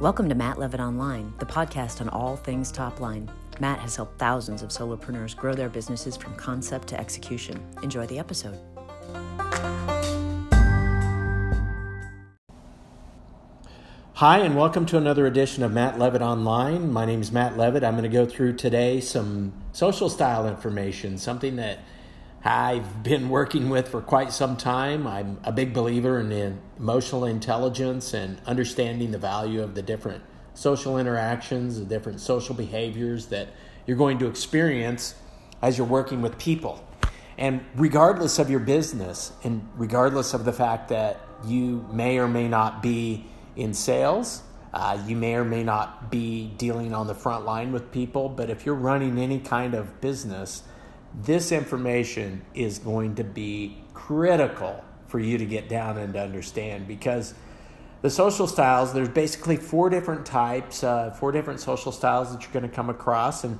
Welcome to Matt Levitt Online, the podcast on all things top line. Matt has helped thousands of solopreneurs grow their businesses from concept to execution. Enjoy the episode. Hi, and welcome to another edition of Matt Levitt Online. My name is Matt Levitt. I'm going to go through today some social style information, something that I've been working with for quite some time. I'm a big believer in emotional intelligence and understanding the value of the different social interactions, the different social behaviors that you're going to experience as you're working with people. And regardless of your business, and regardless of the fact that you may or may not be in sales, uh, you may or may not be dealing on the front line with people, but if you're running any kind of business, this information is going to be critical for you to get down and to understand because the social styles there's basically four different types uh, four different social styles that you're going to come across. And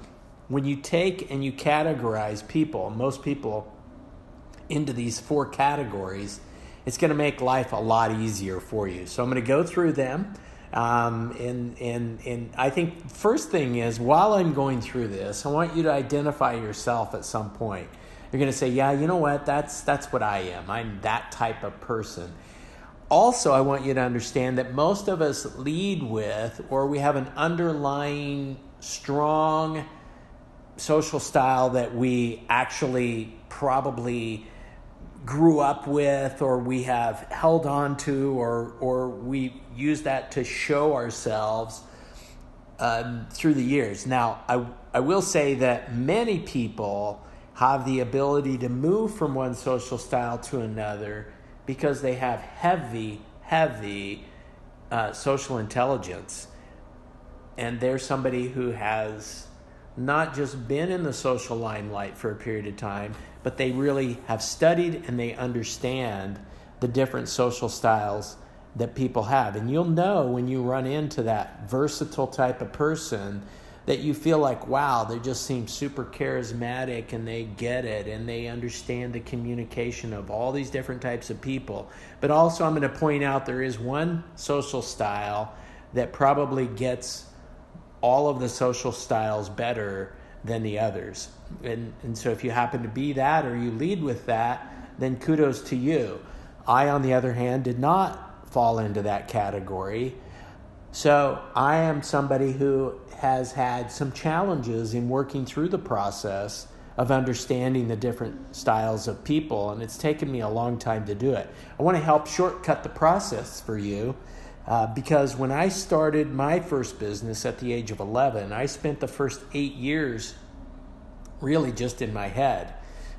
when you take and you categorize people most people into these four categories it's going to make life a lot easier for you. So i'm going to go through them um, and, and, and I think first thing is while I'm going through this, I want you to identify yourself at some point. You're going to say, yeah, you know what? That's, that's what I am. I'm that type of person. Also, I want you to understand that most of us lead with, or we have an underlying strong social style that we actually probably grew up with or we have held on to or or we use that to show ourselves um, through the years. Now, I I will say that many people have the ability to move from one social style to another because they have heavy, heavy uh, social intelligence, and they're somebody who has not just been in the social limelight for a period of time, but they really have studied and they understand the different social styles that people have. And you'll know when you run into that versatile type of person that you feel like, wow, they just seem super charismatic and they get it and they understand the communication of all these different types of people. But also, I'm going to point out there is one social style that probably gets all of the social styles better than the others. And, and so if you happen to be that or you lead with that, then kudos to you. I, on the other hand, did not fall into that category. So I am somebody who has had some challenges in working through the process of understanding the different styles of people, and it's taken me a long time to do it. I want to help shortcut the process for you uh, because when I started my first business at the age of 11, I spent the first eight years really just in my head.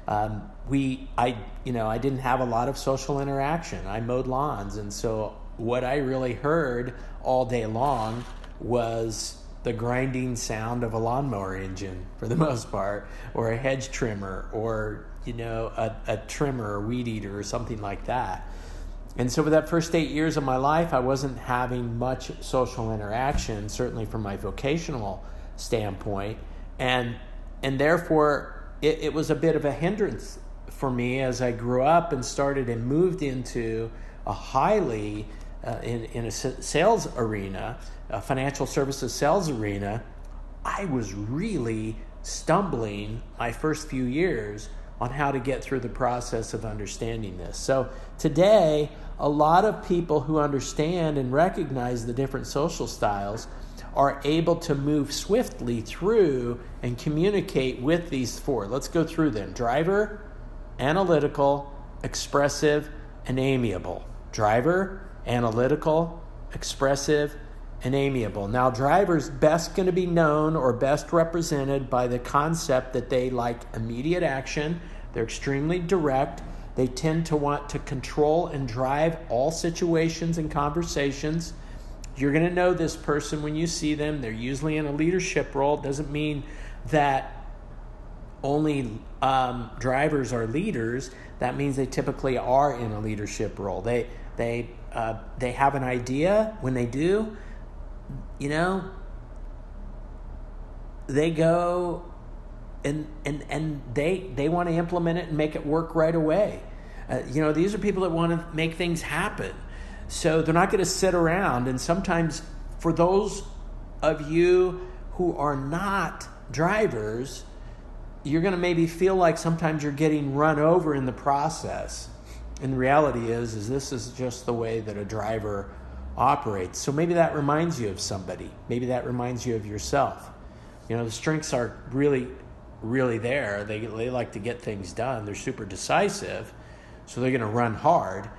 Um, we, I, you know, I didn't have a lot of social interaction. I mowed lawns, and so what I really heard all day long was the grinding sound of a lawnmower engine for the most part, or a hedge trimmer, or you know, a, a trimmer, or weed eater, or something like that. And so, for that first eight years of my life, I wasn't having much social interaction, certainly from my vocational standpoint. And, and therefore, it, it was a bit of a hindrance for me as I grew up and started and moved into a highly, uh, in, in a sales arena, a financial services sales arena. I was really stumbling my first few years on how to get through the process of understanding this. So today, a lot of people who understand and recognize the different social styles are able to move swiftly through and communicate with these four. Let's go through them driver, analytical, expressive, and amiable. Driver, analytical, expressive, and amiable. Now, drivers best going to be known or best represented by the concept that they like immediate action, they're extremely direct, they tend to want to control and drive all situations and conversations. You're going to know this person when you see them. They're usually in a leadership role. It doesn't mean that only um, drivers are leaders. That means they typically are in a leadership role. They they uh, they have an idea. When they do, you know, they go and and and they they want to implement it and make it work right away. Uh, you know, these are people that want to make things happen. So they're not going to sit around. And sometimes for those of you who are not drivers, you're going to maybe feel like sometimes you're getting run over in the process. And the reality is is this is just the way that a driver operates. So maybe that reminds you of somebody. Maybe that reminds you of yourself. You know, the strengths are really really there. They they like to get things done. They're super decisive. So they're going to run hard.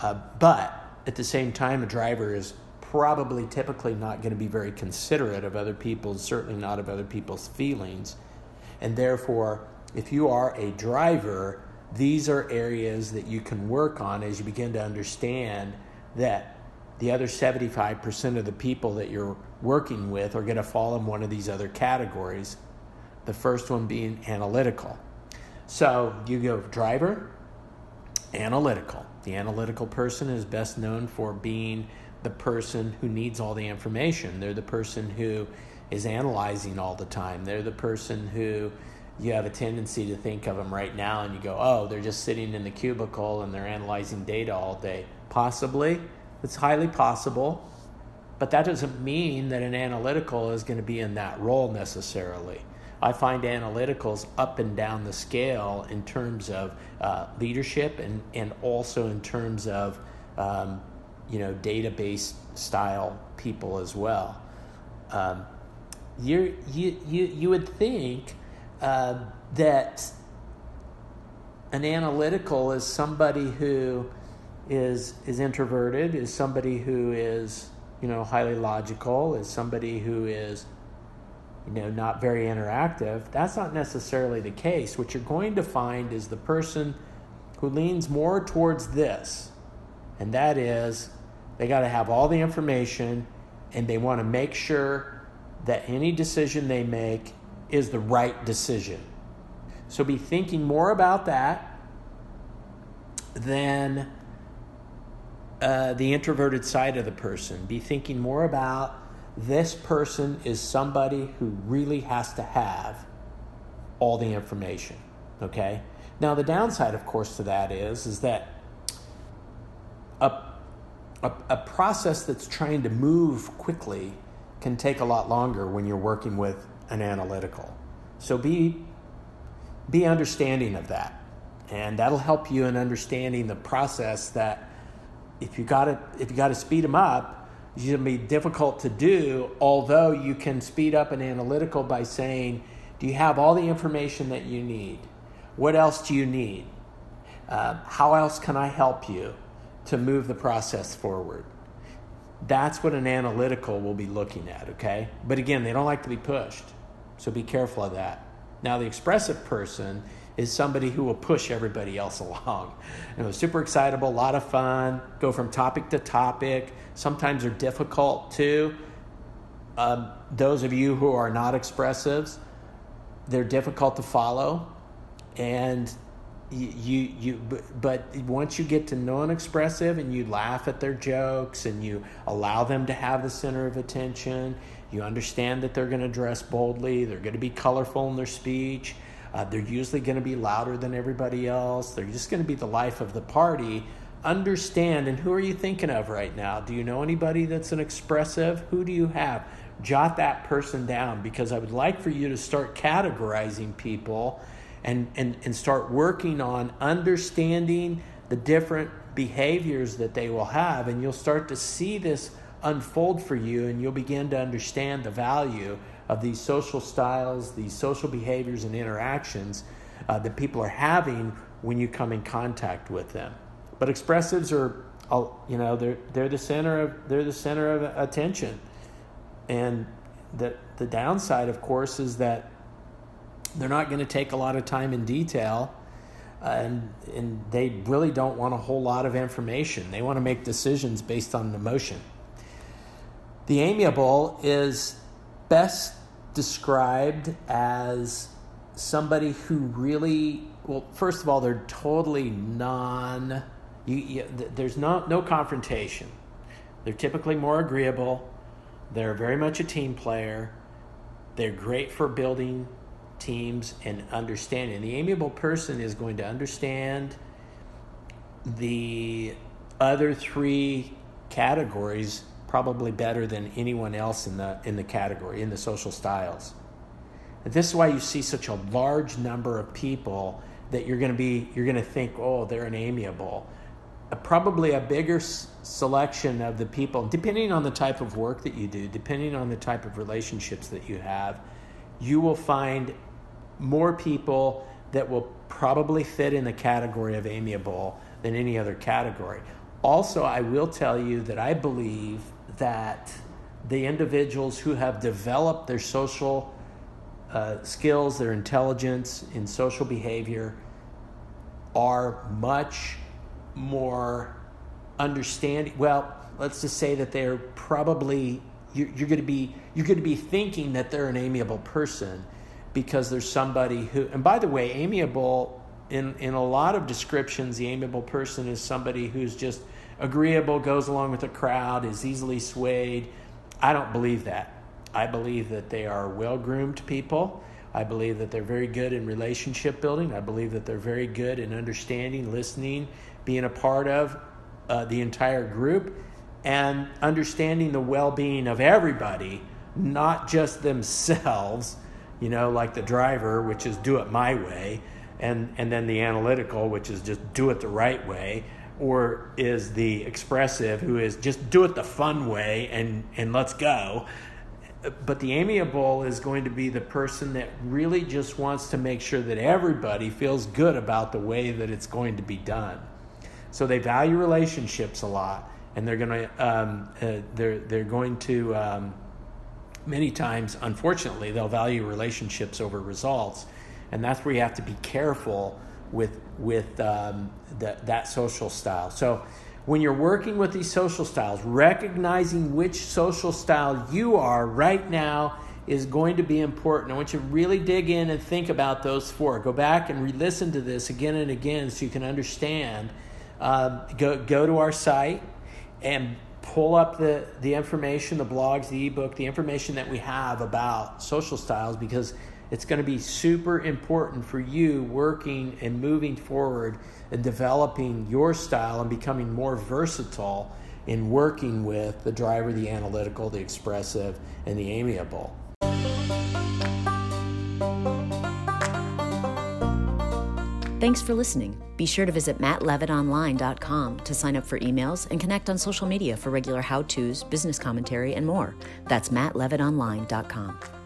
Uh, but at the same time, a driver is probably typically not going to be very considerate of other people, certainly not of other people's feelings. And therefore, if you are a driver, these are areas that you can work on as you begin to understand that the other 75% of the people that you're working with are going to fall in one of these other categories. The first one being analytical. So you go driver, analytical. The analytical person is best known for being the person who needs all the information. They're the person who is analyzing all the time. They're the person who you have a tendency to think of them right now and you go, oh, they're just sitting in the cubicle and they're analyzing data all day. Possibly. It's highly possible. But that doesn't mean that an analytical is going to be in that role necessarily. I find analyticals up and down the scale in terms of uh, leadership and, and also in terms of um, you know database style people as well. Um, you you you you would think uh, that an analytical is somebody who is is introverted, is somebody who is you know highly logical, is somebody who is you know, not very interactive. That's not necessarily the case. What you're going to find is the person who leans more towards this, and that is they got to have all the information and they want to make sure that any decision they make is the right decision. So be thinking more about that than uh, the introverted side of the person. Be thinking more about this person is somebody who really has to have all the information okay? Now the downside of course to that is is that a, a, a, process that's trying to move quickly can take a lot longer when you're working with an analytical. So be be understanding of that. And that'll help you in understanding the process that if you got to if you got to speed them up it's going to be difficult to do, although you can speed up an analytical by saying, Do you have all the information that you need? What else do you need? Uh, how else can I help you to move the process forward? That's what an analytical will be looking at, okay? But again, they don't like to be pushed, so be careful of that. Now, the expressive person is somebody who will push everybody else along. And it was super excitable, a lot of fun, go from topic to topic. Sometimes they're difficult too. Um, those of you who are not expressives, they're difficult to follow. And you, you, but once you get to know an expressive and you laugh at their jokes and you allow them to have the center of attention, you understand that they're going to dress boldly, they're going to be colorful in their speech uh, they're usually going to be louder than everybody else. They're just going to be the life of the party. Understand, and who are you thinking of right now? Do you know anybody that's an expressive? Who do you have? Jot that person down because I would like for you to start categorizing people and, and, and start working on understanding the different behaviors that they will have. And you'll start to see this unfold for you, and you'll begin to understand the value of these social styles, these social behaviors and interactions uh, that people are having when you come in contact with them. But expressives are, you know, they're they're the center of they're the center of attention, and the the downside, of course, is that they're not going to take a lot of time in detail. and, and they really don't want a whole lot of information. They want to make decisions based on emotion. The amiable is best described as somebody who really well first of all they're totally non you, you, there's no no confrontation. They're typically more agreeable. They're very much a team player. They're great for building teams and understanding. The amiable person is going to understand the other three categories probably better than anyone else in the in the category in the social styles. And this is why you see such a large number of people that you're going to be you're going to think, oh, they're an amiable. Uh, probably a bigger s- selection of the people, depending on the type of work that you do, depending on the type of relationships that you have, you will find more people that will probably fit in the category of amiable than any other category. Also, I will tell you that I believe that the individuals who have developed their social uh, skills, their intelligence in social behavior, are much more understanding. Well, let's just say that they're probably you're, you're going to be you're going to be thinking that they're an amiable person because there's somebody who. And by the way, amiable in in a lot of descriptions, the amiable person is somebody who's just agreeable, goes along with the crowd, is easily swayed. I don't believe that. I believe that they are well groomed people. I believe that they're very good in relationship building. I believe that they're very good in understanding, listening, being a part of uh, the entire group, and understanding the well being of everybody, not just themselves, you know, like the driver, which is do it my way, and, and then the analytical, which is just do it the right way or is the expressive who is just do it the fun way and and let's go. But the amiable is going to be the person that really just wants to make sure that everybody feels good about the way that it's going to be done. So they value relationships a lot and they're going to um, uh, they're they're going to um, many times unfortunately they'll value relationships over results. And that's where you have to be careful with with um, the, that social style. So when you're working with these social styles, recognizing which social style you are right now is going to be important. I want you to really dig in and think about those four. Go back and re-listen to this again and again so you can understand. Um, go go to our site and pull up the the information, the blogs, the ebook, the information that we have about social styles because it's going to be super important for you working and moving forward and developing your style and becoming more versatile in working with the driver, the analytical, the expressive, and the amiable. Thanks for listening. Be sure to visit mattlevittonline.com to sign up for emails and connect on social media for regular how to's, business commentary, and more. That's mattlevittonline.com.